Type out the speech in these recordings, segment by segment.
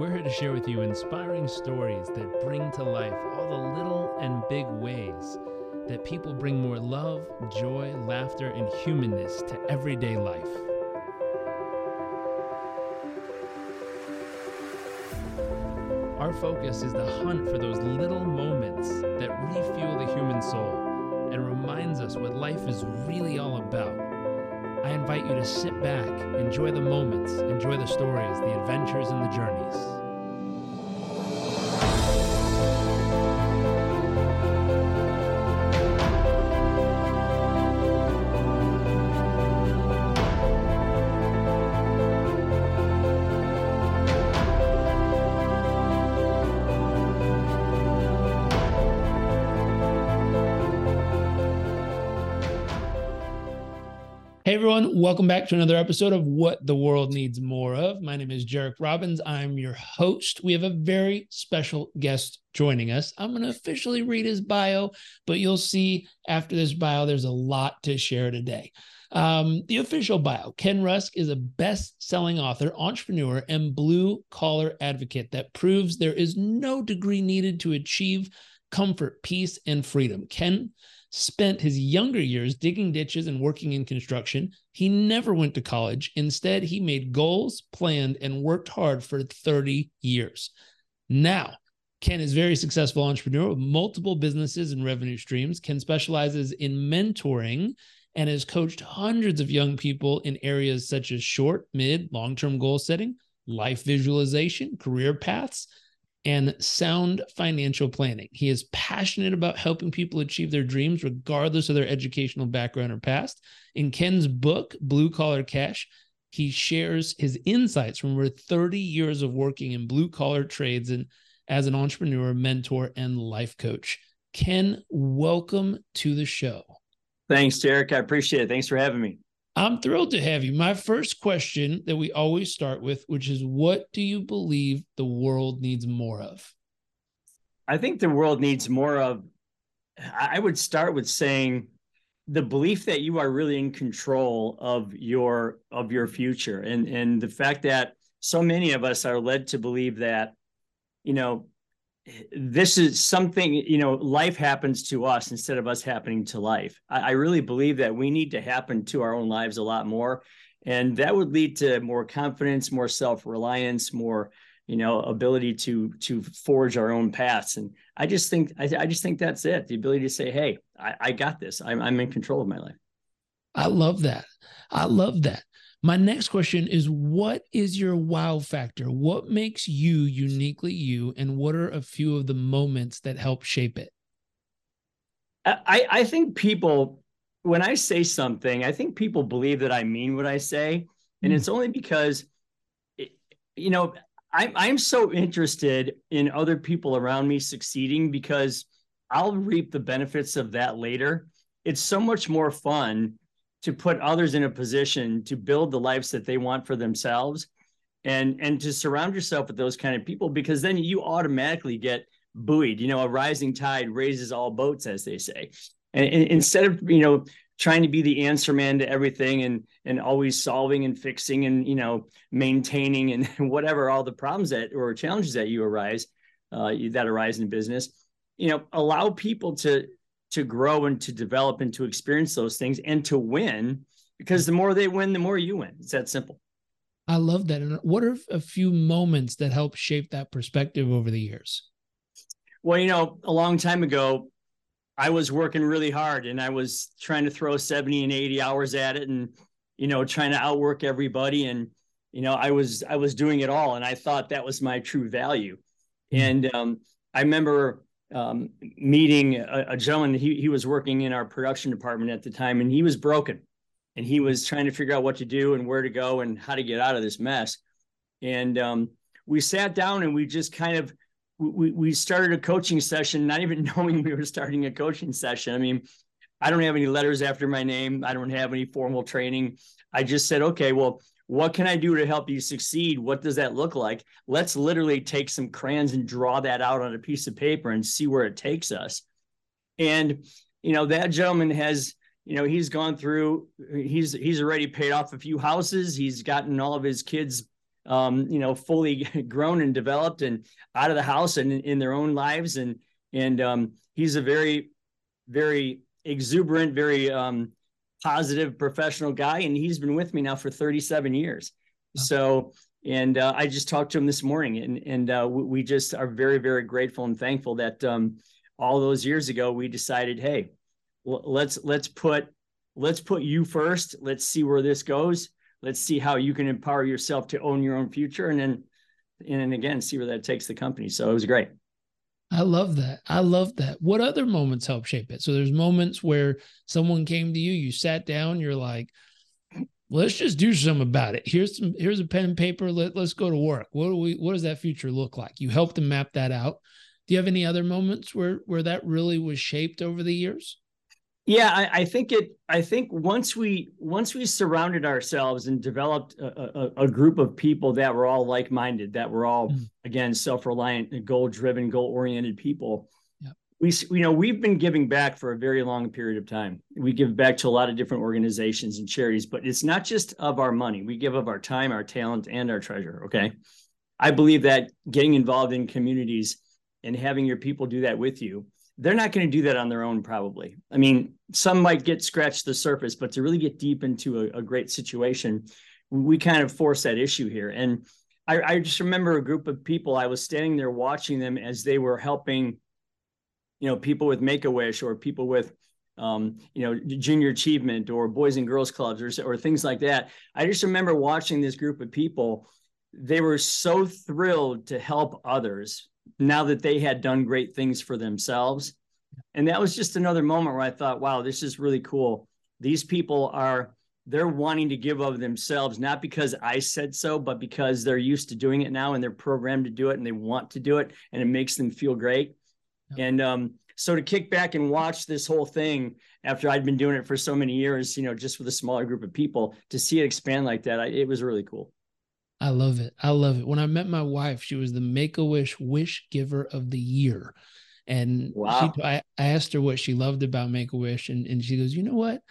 We're here to share with you inspiring stories that bring to life all the little and big ways that people bring more love, joy, laughter, and humanness to everyday life. Our focus is the hunt for those little moments that refuel the human soul and reminds us what life is really all about. I invite you to sit back, enjoy the moments, enjoy the stories, the adventures, and the journeys. Hey everyone, welcome back to another episode of What the World Needs More of. My name is Jairek Robbins. I'm your host. We have a very special guest joining us. I'm going to officially read his bio, but you'll see after this bio, there's a lot to share today. Um, the official bio Ken Rusk is a best selling author, entrepreneur, and blue collar advocate that proves there is no degree needed to achieve comfort, peace, and freedom. Ken spent his younger years digging ditches and working in construction. He never went to college. Instead, he made goals, planned, and worked hard for 30 years. Now, Ken is a very successful entrepreneur with multiple businesses and revenue streams. Ken specializes in mentoring and has coached hundreds of young people in areas such as short, mid, long term goal setting, life visualization, career paths, and sound financial planning. He is passionate about helping people achieve their dreams, regardless of their educational background or past. In Ken's book, Blue Collar Cash, he shares his insights from over 30 years of working in blue collar trades and as an entrepreneur, mentor, and life coach. Ken, welcome to the show. Thanks, Jairek. I appreciate it. Thanks for having me. I'm thrilled to have you. My first question that we always start with, which is what do you believe the world needs more of? I think the world needs more of, I would start with saying the belief that you are really in control of your of your future and and the fact that so many of us are led to believe that you know this is something you know life happens to us instead of us happening to life. I, I, really believe that we need to happen to our own lives a lot more and that would lead to more confidence more self-reliance more you know ability to to forge our own paths. And i just think i, I just think that's it the ability to say hey i, I got this. I'm, I'm in control of my life. I love that. I love that my next question is what is your wow factor? What makes you uniquely you and what are a few of the moments that help shape it? I, I think people when I say something, I think people believe that I mean what I say. And mm. it's only because you know, I'm I'm so interested in other people around me succeeding because I'll reap the benefits of that later. It's so much more fun to put others in a position to build the lives that they want for themselves and and to surround yourself with those kind of people because then you automatically get buoyed. You know a rising tide raises all boats as they say. And, and, instead of you know trying to be the answer man to everything and and always solving and fixing and you know maintaining and whatever all the problems that or challenges that you arise uh, that arise in business you know allow people to to grow and to develop and to experience those things and to win because the more they win the more you win. It's that simple. I love that. And what are a few moments that help shape that perspective over the years? Well you know a long time ago i was working really hard and i was trying to throw 70 and 80 hours at it and you know trying to outwork everybody. And you know i was i was doing it all and i thought that was my true value. Mm-hmm. and um, i remember um, meeting a, a, gentleman. He he was working in our production department at the time, and he was broken, and he was trying to figure out what to do and where to go and how to get out of this mess. And um, we sat down and we just kind of we we started a coaching session, not even knowing we were starting a coaching session. I mean, I don't have any letters after my name. I don't have any formal training. I just said, okay, well, what can I do to help you succeed? What does that look like? Let's literally take some crayons and draw that out on a piece of paper and see where it takes us. And, you know, that gentleman has, you know, he's gone through, he's, he's already paid off a few houses. He's gotten all of his kids um, you know, fully grown and developed and out of the house and in, their own lives. And and um, he's a very, very exuberant, very um, positive professional guy, and he's been with me now for 37 years. So, and uh, I just talked to him this morning, and and uh, we just are very, very grateful and thankful that um, all those years ago we decided, hey, let's let's put let's put you first. Let's see where this goes. Let's see how you can empower yourself to own your own future, and then and then again see where that takes the company. So it was great. I love that. I love that. What other moments help shape it? So there's moments where someone came to you, you sat down, you're like, let's just do something about it. Here's some here's a pen and paper. Let, let's go to work. What do we what does that future look like? You help them map that out. Do you have any other moments where where that really was shaped over the years? Yeah, I, I, think it. I think once we once we surrounded ourselves and developed a, a, a group of people that were all like minded, that were all mm. again self reliant, goal driven, goal oriented people. Yep. We you know we've been giving back for a very long period of time. We give back to a lot of different organizations and charities, but it's not just of our money. We give of our time, our talent, and our treasure. Okay, I believe that getting involved in communities and having your people do that with you they're not going to do that on their own probably. I mean some might get scratched the surface but to really get deep into a, a great situation we kind of force that issue here. And I, I, just remember a group of people i was standing there watching them as they were helping you know people with make-a-wish or people with um, you know junior achievement or boys and girls clubs or, or things like that. I just remember watching this group of people. They were so thrilled to help others now that they had done great things for themselves. And that was just another moment where I thought, wow, this is really cool. These people are they're wanting to give of themselves not because I said so, but because they're used to doing it now and they're programmed to do it and they want to do it and it makes them feel great. Yeah. And um, so to kick back and watch this whole thing after I'd been doing it for so many years, you know, just with a smaller group of people, to see it expand like that, I, it was really cool. I love it. I love it. When I met my wife, she was the Make a Wish Wish Giver of the Year. And wow. she, I, I asked her what she loved about Make a Wish, and, and she goes, You know what?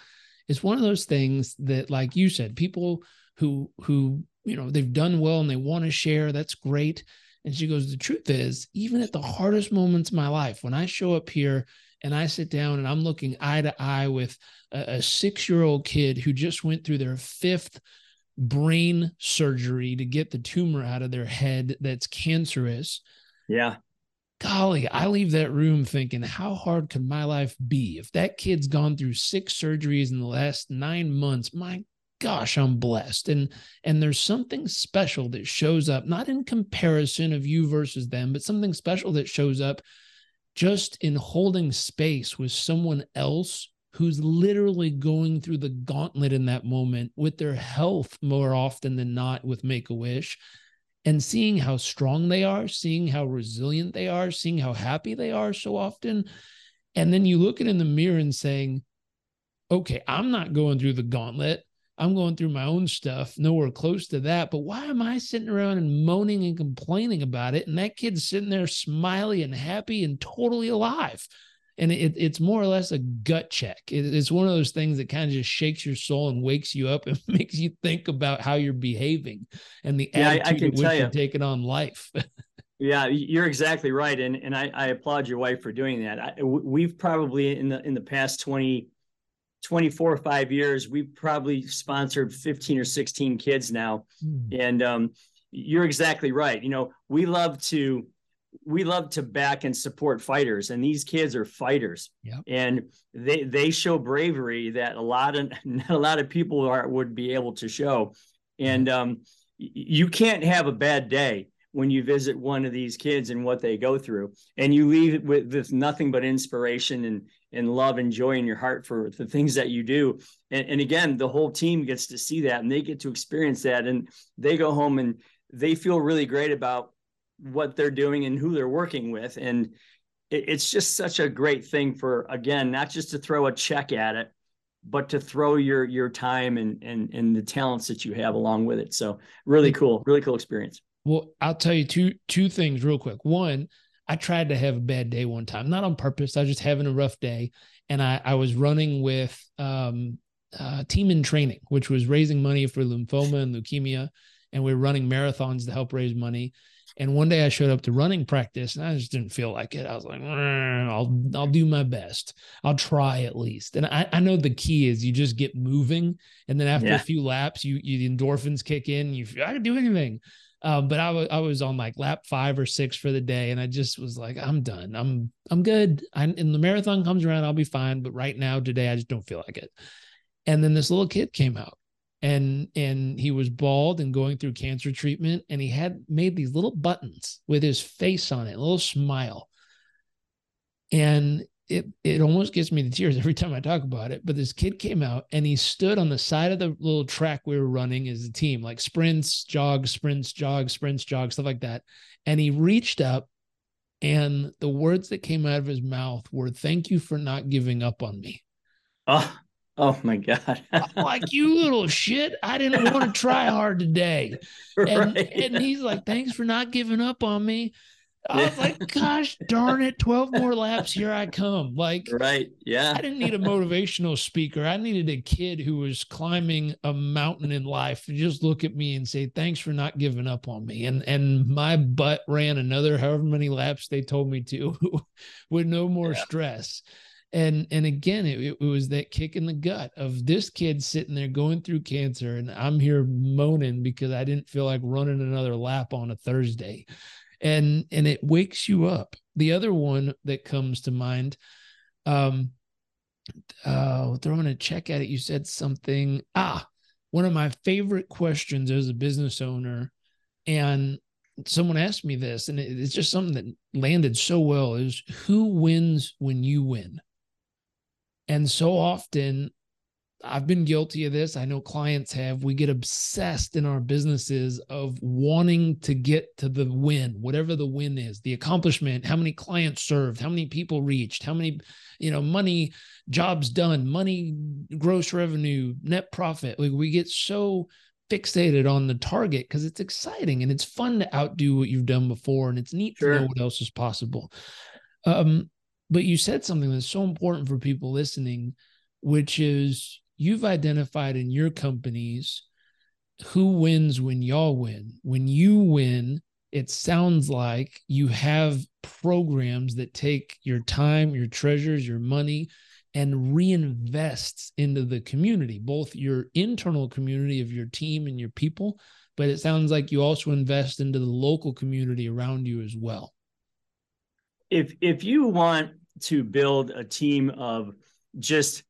It's one of those things that, like you said, people who, who, you know, they've done well and they want to share, that's great. And she goes, The truth is, even at the hardest moments of my life, when I show up here and I sit down and I'm looking eye to eye with a, a six year old kid who just went through their fifth brain surgery to get the tumor out of their head that's cancerous. Yeah. Golly, I leave that room thinking, how hard could my life be? If that kid's gone through six surgeries in the last nine months, my gosh, I'm blessed. And and there's something special that shows up, not in comparison of you versus them, but something special that shows up just in holding space with someone else who's literally going through the gauntlet in that moment with their health more often than not with Make a Wish and seeing how strong they are, seeing how resilient they are, seeing how happy they are so often. And then you look at in the mirror and saying, okay, I'm not going through the gauntlet. I'm going through my own stuff, nowhere close to that. But why am I sitting around and moaning and complaining about it? And that kid's sitting there smiley and happy and totally alive and it, it's more or less a gut check. It, it's one of those things that kind of just shakes your soul and wakes you up and makes you think about how you're behaving and the yeah, attitude I, I which you. you're taking on life. yeah, you're exactly right, and and I, I applaud your wife for doing that. I, we've probably in the in the past 20, 24 or five years, we've probably sponsored 15 or 16 kids now, hmm. and um, you're exactly right. You know, we love to we love to back and support fighters and these kids are fighters. Yep. and they they show bravery that a lot of not a lot of people are would be able to show. And um, you can't have a bad day when you visit one of these kids and what they go through. And you leave with, with nothing but inspiration and and love and joy in your heart for the things that you do. And, and again the whole team gets to see that and they get to experience that. And they go home and they feel really great about what they're doing and who they're working with. And it, it's just such a great thing for, again, not just to throw a check at it, but to throw your your time and and and the talents that you have along with it. So really cool, really cool experience. Well, I'll tell you two two things real quick. One, I tried to have a bad day one time, not on purpose. I was just having a rough day, and I I was running with um uh, team in training, which was raising money for lymphoma and leukemia and we're running marathons to help raise money. And one day I showed up to running practice and I just didn't feel like it. I was like, I'll I'll do my best. I'll try at least. And I, I know the key is you just get moving. And then after yeah. a few laps, you you the endorphins kick in, you I can do anything. Um, but I was I was on like lap five or six for the day, and I just was like, I'm done. I'm I'm good. I, and the marathon comes around, I'll be fine. But right now, today, I just don't feel like it. And then this little kid came out, and and he was bald and going through cancer treatment, and he had made these little buttons with his face on it, a little smile. And it it almost gets me to tears every time I talk about it. But this kid came out and he stood on the side of the little track we were running as a team, like sprints, jogs, sprints, jogs, sprints, jogs, stuff like that. And he reached up and the words that came out of his mouth were, Thank you for not giving up on me. Oh, oh my God. like, you little shit. I didn't want to try hard today. And, right. and he's like, Thanks for not giving up on me. I was like, gosh darn it, 12 more laps, here I come. Like, right. Yeah. I didn't need a motivational speaker. I needed a kid who was climbing a mountain in life to just look at me and say, thanks for not giving up on me. And and my butt ran another however many laps they told me to with no more yeah. stress. And and again, it, it was that kick in the gut of this kid sitting there going through cancer, and I'm here moaning because I didn't feel like running another lap on a Thursday. And and it wakes you up. The other one that comes to mind um uh throwing a check at it you said something. Ah one of my favorite questions as a business owner and someone asked me this and it's just something that landed so well is who wins when you win and so often I've been guilty of this. I know clients have. We get obsessed in our businesses of wanting to get to the win, whatever the win is, the accomplishment, how many clients served, how many people reached, how many, you know, money, jobs done, money, gross revenue, net profit. Like we get so fixated on the target because it's exciting and it's fun to outdo what you've done before and it's neat sure. to know what else is possible. Um, but you said something that's so important for people listening, which is you've identified in your companies who wins when y'all win. When you win, it sounds like you have programs that take your time, your treasures, your money, and reinvests into the community, both your internal community of your team and your people, but it sounds like you also invest into the local community around you as well. If if you want to build a team of just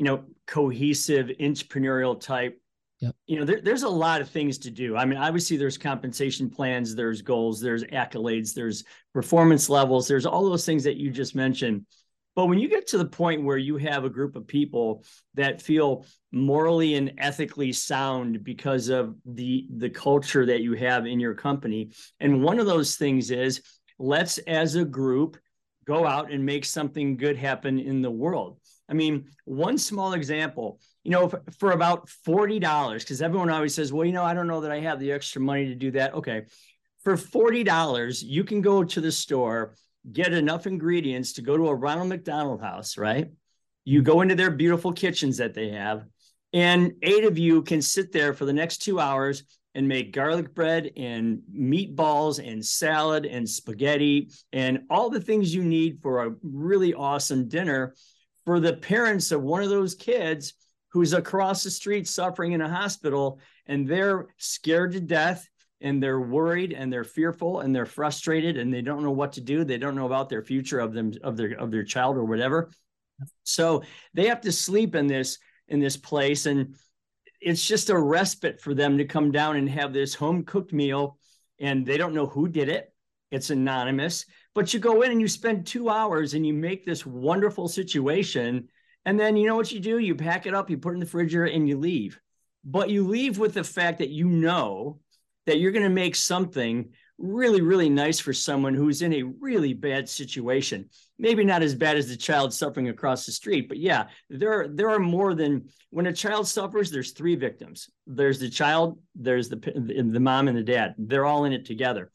you know, cohesive entrepreneurial type. Yep. You know, there, there's a lot of things to do. I mean, obviously, there's compensation plans, there's goals, there's accolades, there's performance levels, there's all those things that you just mentioned. But when you get to the point where you have a group of people that feel morally and ethically sound because of the the culture that you have in your company, and one of those things is let's as a group go out and make something good happen in the world. I mean, one small example, you know, for, for about $40, because everyone always says, well, you know, I don't know that I have the extra money to do that. Okay. For $40, you can go to the store, get enough ingredients to go to a Ronald McDonald house, right? You go into their beautiful kitchens that they have, and eight of you can sit there for the next two hours and make garlic bread and meatballs and salad and spaghetti and all the things you need for a really awesome dinner for the parents of one of those kids who's across the street suffering in a hospital and they're scared to death and they're worried and they're fearful and they're frustrated and they don't know what to do. They don't know about their future of them of their of their child or whatever. So they have to sleep in this in this place and it's just a respite for them to come down and have this home cooked meal and they don't know who did it it's anonymous but you go in and you spend two hours and you make this wonderful situation. And then you know what you do? You pack it up, you put it in the refrigerator, and you leave. But you leave with the fact that you know that you're going to make something really, really nice for someone who's in a really bad situation. Maybe not as bad as the child suffering across the street, but yeah, there are, there are more than when a child suffers. There's three victims. There's the child, there's the the mom, and the dad. They're all in it together.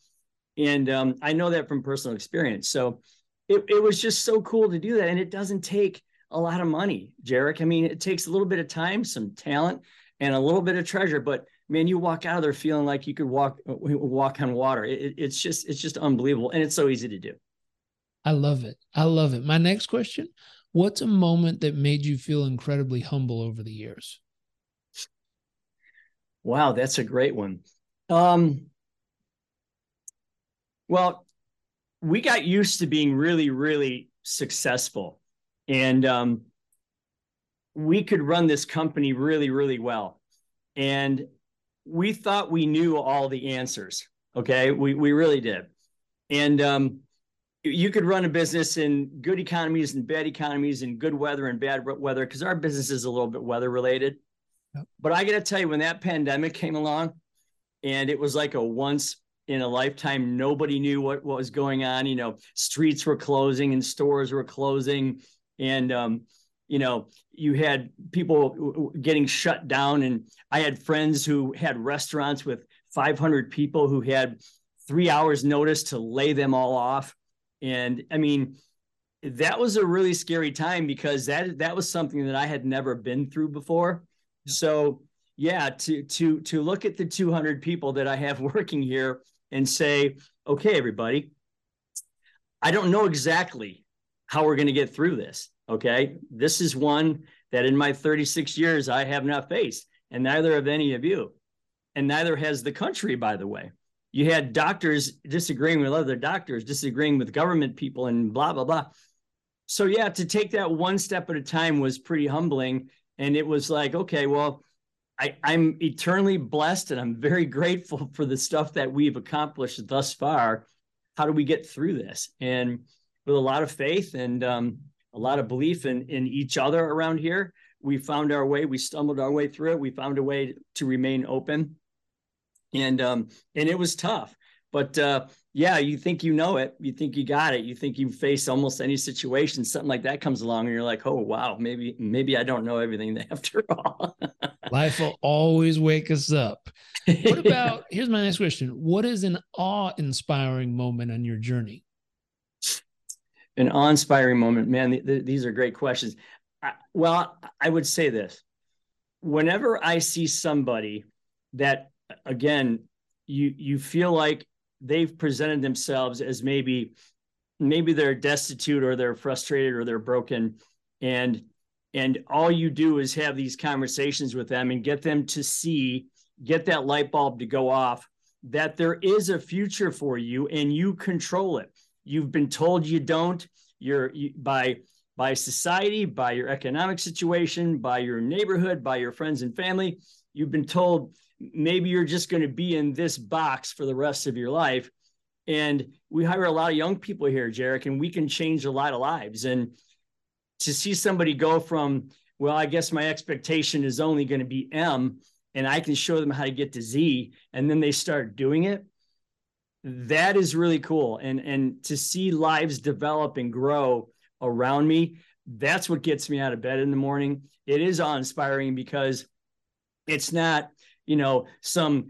And um, I know that from personal experience. So it, it was just so cool to do that. And it doesn't take a lot of money, Jairek. I mean, it takes a little bit of time, some talent, and a little bit of treasure. But man, you walk out of there feeling like you could walk walk on water. It, it's just it's just unbelievable, and it's so easy to do. I love it. I love it. My next question: What's a moment that made you feel incredibly humble over the years? Wow, that's a great one. Um, well, we got used to being really, really successful, and um, we could run this company really, really well. And we thought we knew all the answers. Okay. We, we really did. And um, you could run a business in good economies and bad economies and good weather and bad weather because our business is a little bit weather related. Yep. But I got to tell you, when that pandemic came along and it was like a once in a lifetime, nobody knew what, what was going on. You know, streets were closing and stores were closing. And, um, you know, you had people getting shut down. And I had friends who had restaurants with 500 people who had three hours notice to lay them all off. And I mean, that was a really scary time because that that was something that I had never been through before. Yeah. So yeah, to to to look at the 200 people that I have working here and say, okay, everybody, I don't know exactly how we're going to get through this. Okay. This is one that in my 36 years I have not faced, and neither have any of you. And neither has the country, by the way. You had doctors disagreeing with other doctors, disagreeing with government people, and blah, blah, blah. So, yeah, to take that one step at a time was pretty humbling. And it was like, okay, well, I, I'm eternally blessed and I'm very grateful for the stuff that we've accomplished thus far. How do we get through this? And with a lot of faith and um, a lot of belief in in each other around here. We found our way. We stumbled our way through it. We found a way to remain open, and um, and it was tough. But uh, yeah, you think you know it. You think you got it. You think you face almost any situation. Something like that comes along, and you're like, oh wow, maybe maybe I don't know everything after all. Life will always wake us up. What about? here's my next question. What is an awe-inspiring moment on your journey? an awe-inspiring moment man th- th- these are great questions I, well i would say this whenever i see somebody that again you you feel like they've presented themselves as maybe maybe they're destitute or they're frustrated or they're broken and and all you do is have these conversations with them and get them to see get that light bulb to go off that there is a future for you and you control it You've been told you don't. You're you, by by society, by your economic situation, by your neighborhood, by your friends and family. You've been told maybe you're just going to be in this box for the rest of your life. And we hire a lot of young people here, Jairek, and we can change a lot of lives. And to see somebody go from, well, I guess my expectation is only going to be M, and I can show them how to get to Z, and then they start doing it that is really cool and and to see lives develop and grow around me that's what gets me out of bed in the morning it is awe-inspiring because it's not you know some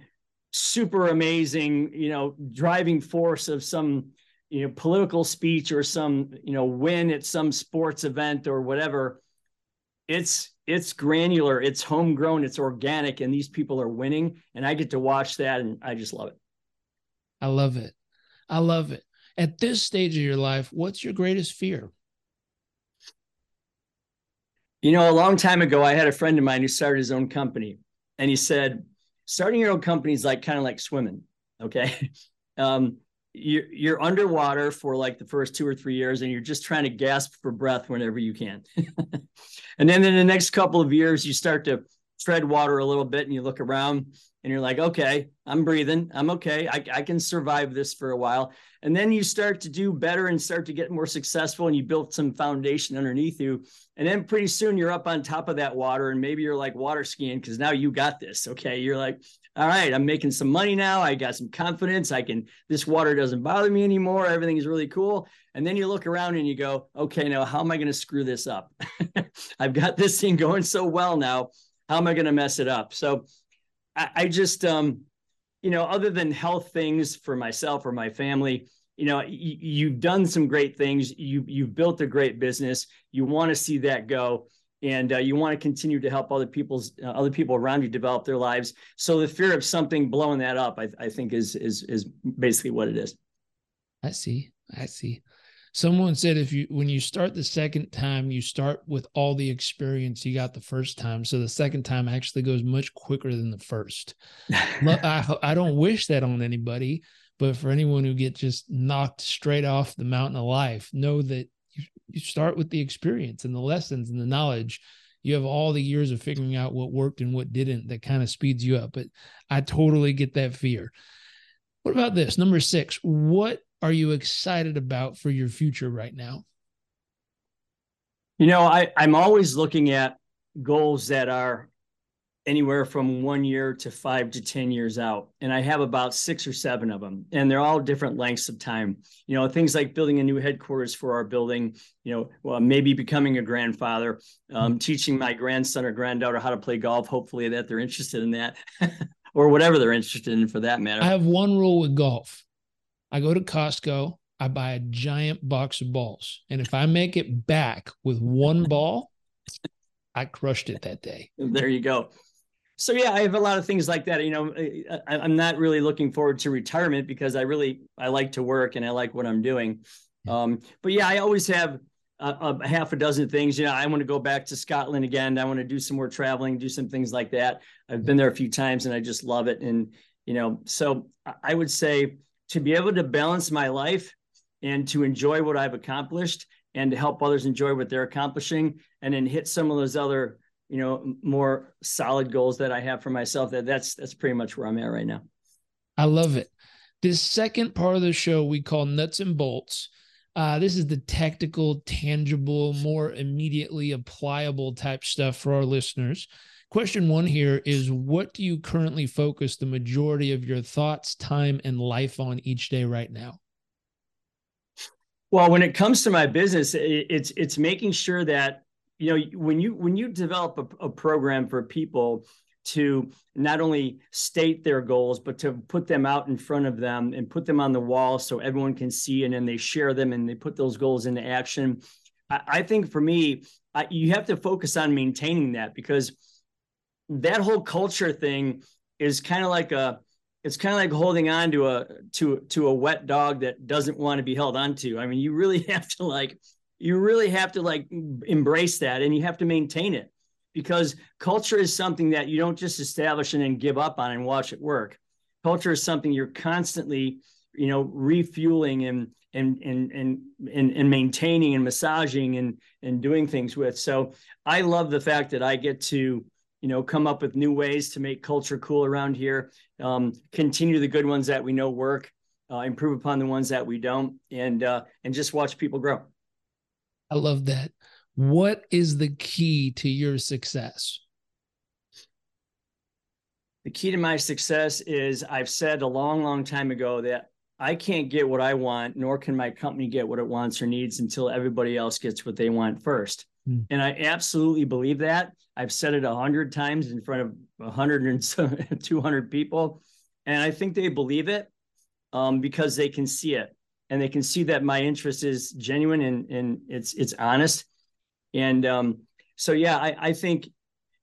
super amazing you know driving force of some you know political speech or some you know win at some sports event or whatever it's it's granular it's homegrown it's organic and these people are winning and i get to watch that and i just love it I love it. I love it. At this stage of your life, what's your greatest fear? You know, a long time ago, I had a friend of mine who started his own company, and he said, starting your own company is like kind of like swimming. Okay. Um, you're, you're underwater for like the first two or three years, and you're just trying to gasp for breath whenever you can. and then in the next couple of years, you start to tread water a little bit and you look around and you're like, okay, I'm breathing. I'm okay. I, I can survive this for a while. And then you start to do better and start to get more successful and you built some foundation underneath you. And then pretty soon you're up on top of that water and maybe you're like water skiing because now you got this. Okay. You're like, all right, I'm making some money now. I got some confidence. I can, this water doesn't bother me anymore. Everything is really cool. And then you look around and you go, okay, now how am I going to screw this up? I've got this thing going so well now. How am I going to mess it up? So I, I just, um, you know, other than health things for myself or my family, you know, you, have done some great things. You you've built a great business. You want to see that go. and uh, you want to continue to help other people's uh, other people around you develop their lives. So the fear of something blowing that up, I, I think, is is is basically what it is. I see. I see. Someone said if you when you start the second time, you start with all the experience you got the first time, so the second time actually goes much quicker than the first. I I don't wish that on anybody, but for anyone who get just knocked straight off the mountain of life, know that you, you start with the experience and the lessons and the knowledge. You have all the years of figuring out what worked and what didn't that kind of speeds you up. But I totally get that fear. What about this? Number six, what are you excited about for your future right now? You know, I, I'm always looking at goals that are anywhere from one year to five to 10 years out. And I have about six or seven of them, and they're all different lengths of time. You know, things like building a new headquarters for our building, you know, well, maybe becoming a grandfather, um, mm-hmm. teaching my grandson or granddaughter how to play golf, hopefully that they're interested in that. or whatever they're interested in for that matter. I have one rule with golf. I go to Costco, I buy a giant box of balls. And if I make it back with one ball, I crushed it that day. There you go. So yeah, I have a lot of things like that. You know, I, am not really looking forward to retirement because I really I like to work and I like what I'm doing. Um, but yeah, I always have a, a, half a dozen things. You know, I want to go back to Scotland again. I want to do some more traveling, do some things like that. I've been there a few times and I just love it. And you know, so I would say to be able to balance my life and to enjoy what I've accomplished and to help others enjoy what they're accomplishing, and then hit some of those other you know more solid goals that I have for myself. That that's that's pretty much where I'm at right now. I love it. This second part of the show we call nuts and bolts uh, this is the tactical, tangible, more immediately applicable type stuff for our listeners. Question one here is What do you currently focus the majority of your thoughts, time, and life on each day right now? Well, when it comes to my business, it's it's making sure that you know when you when you develop a, a program for people to not only state their goals, but to put them out in front of them and put them on the wall so everyone can see and then they share them and they put those goals into action. I, I think for me, I, you have to focus on maintaining that because that whole culture thing is kind of like a it's kind of like holding on to a to to a wet dog that doesn't want to be held onto. I mean, you really have to like you really have to like embrace that and you have to maintain it because culture is something that you don't just establish and then give up on and watch it work. Culture is something you're constantly, you know, refueling and and and and and, and maintaining and massaging and and doing things with. So I love the fact that I get to you know come up with new ways to make culture cool around here. Um, continue the good ones that we know work uh, improve upon the ones that we don't and uh, and just watch people grow. I love that. What is the key to your success? The key to my success is I've said a long, long time ago that I can't get what I want, nor can my company get what it wants or needs until everybody else gets what they want first. Mm. And I absolutely believe that. I've said it a hundred times in front of a hundred and 200 people. And I think they believe it um, because they can see it and they can see that my interest is genuine and, and it's, it's honest and um, so, yeah, I, I think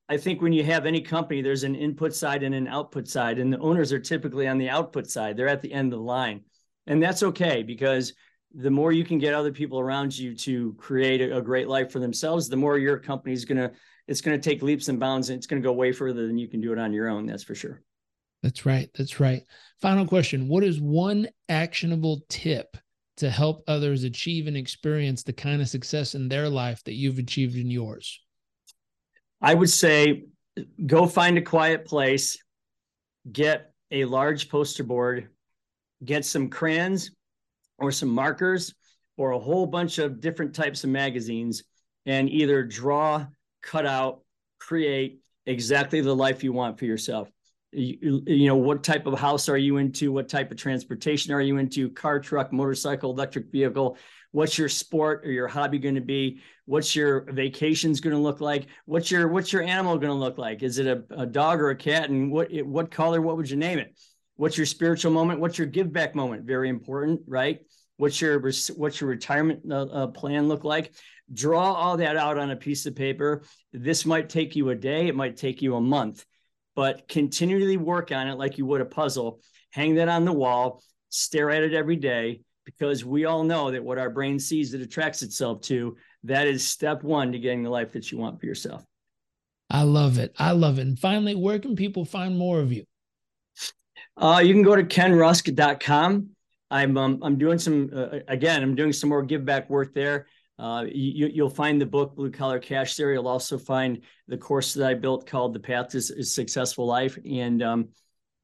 I think when you have any company, there's an input side and an output side, and the owners are typically on the output side. They're at the end of the line, and that's okay because the more you can get other people around you to create a, a great life for themselves, the more your company is gonna it's gonna take leaps and bounds, and it's gonna go way further than you can do it on your own. That's for sure. That's right. That's right. Final question: What is one actionable tip to help others achieve and experience the kind of success in their life that you've achieved in yours? I would say go find a quiet place, get a large poster board, get some crayons or some markers or a whole bunch of different types of magazines and either draw, cut out, create exactly the life you want for yourself you, you know what type of house are you into? What type of transportation are you into? Car truck motorcycle electric vehicle? What's your sport or your hobby going to be? What's your vacations going to look like? What's your what's your animal going to look like? Is it a, a dog or a cat? And what what color what would you name it? What's your spiritual moment? What's your give back moment? Very important right? What's your what's your retirement uh, uh, plan look like? Draw all that out on a piece of paper. This might take you a day, it might take you a month, but continually work on it like you would a puzzle. Hang that on the wall, stare at it every day, because we all know that what our brain sees, it attracts itself to. That is step one to getting the life that you want for yourself. I love it. I love it. And finally, where can people find more of you? Uh, you can go to kenrusk.com. I'm um, I'm doing some uh, again. I'm doing some more give back work there. Uh, you, will find the book Blue Collar Cash there. You'll also find the course that I built called The Path to Successful Life, and um,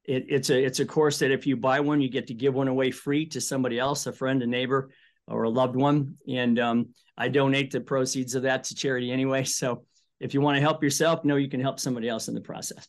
it, it's a it's a course that if you buy one, you get to give one away free to somebody else, a friend, a neighbor, or a loved one. And um, I donate the proceeds of that to charity anyway. So if you want to help yourself, know you can help somebody else in the process.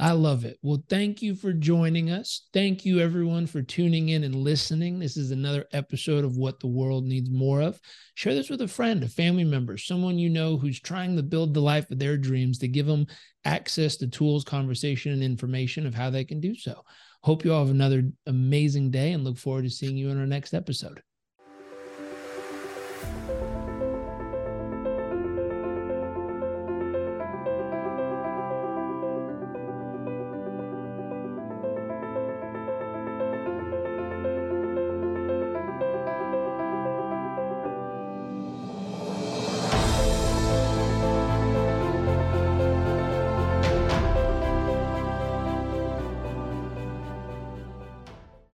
I love it. Well, thank you for joining us. Thank you, everyone, for tuning in and listening. This is another episode of What the World Needs More of. Share this with a friend, a family member, someone you know who's trying to build the life of their dreams to give them access to tools, conversation, and information of how they can do so. Hope you all have another amazing day and look forward to seeing you in our next episode.